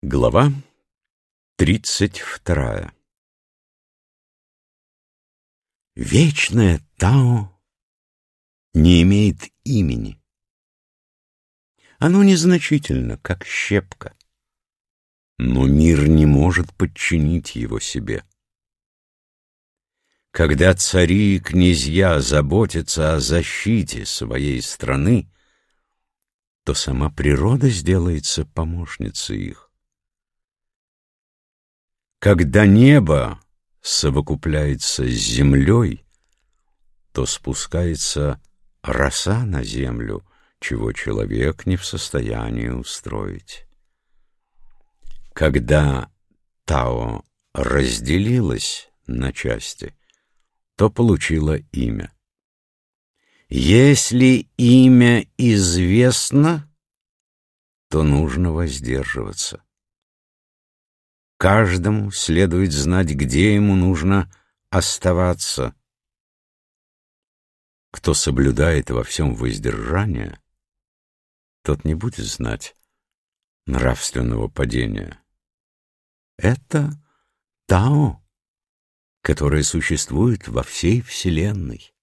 Глава тридцать вторая Вечное Тао не имеет имени. Оно незначительно, как щепка. Но мир не может подчинить его себе. Когда цари и князья заботятся о защите своей страны, то сама природа сделается помощницей их. Когда небо совокупляется с землей, то спускается роса на землю, чего человек не в состоянии устроить. Когда Тао разделилась на части, то получила имя. Если имя известно, то нужно воздерживаться. Каждому следует знать, где ему нужно оставаться. Кто соблюдает во всем воздержание, тот не будет знать нравственного падения. Это Тао, которое существует во всей Вселенной.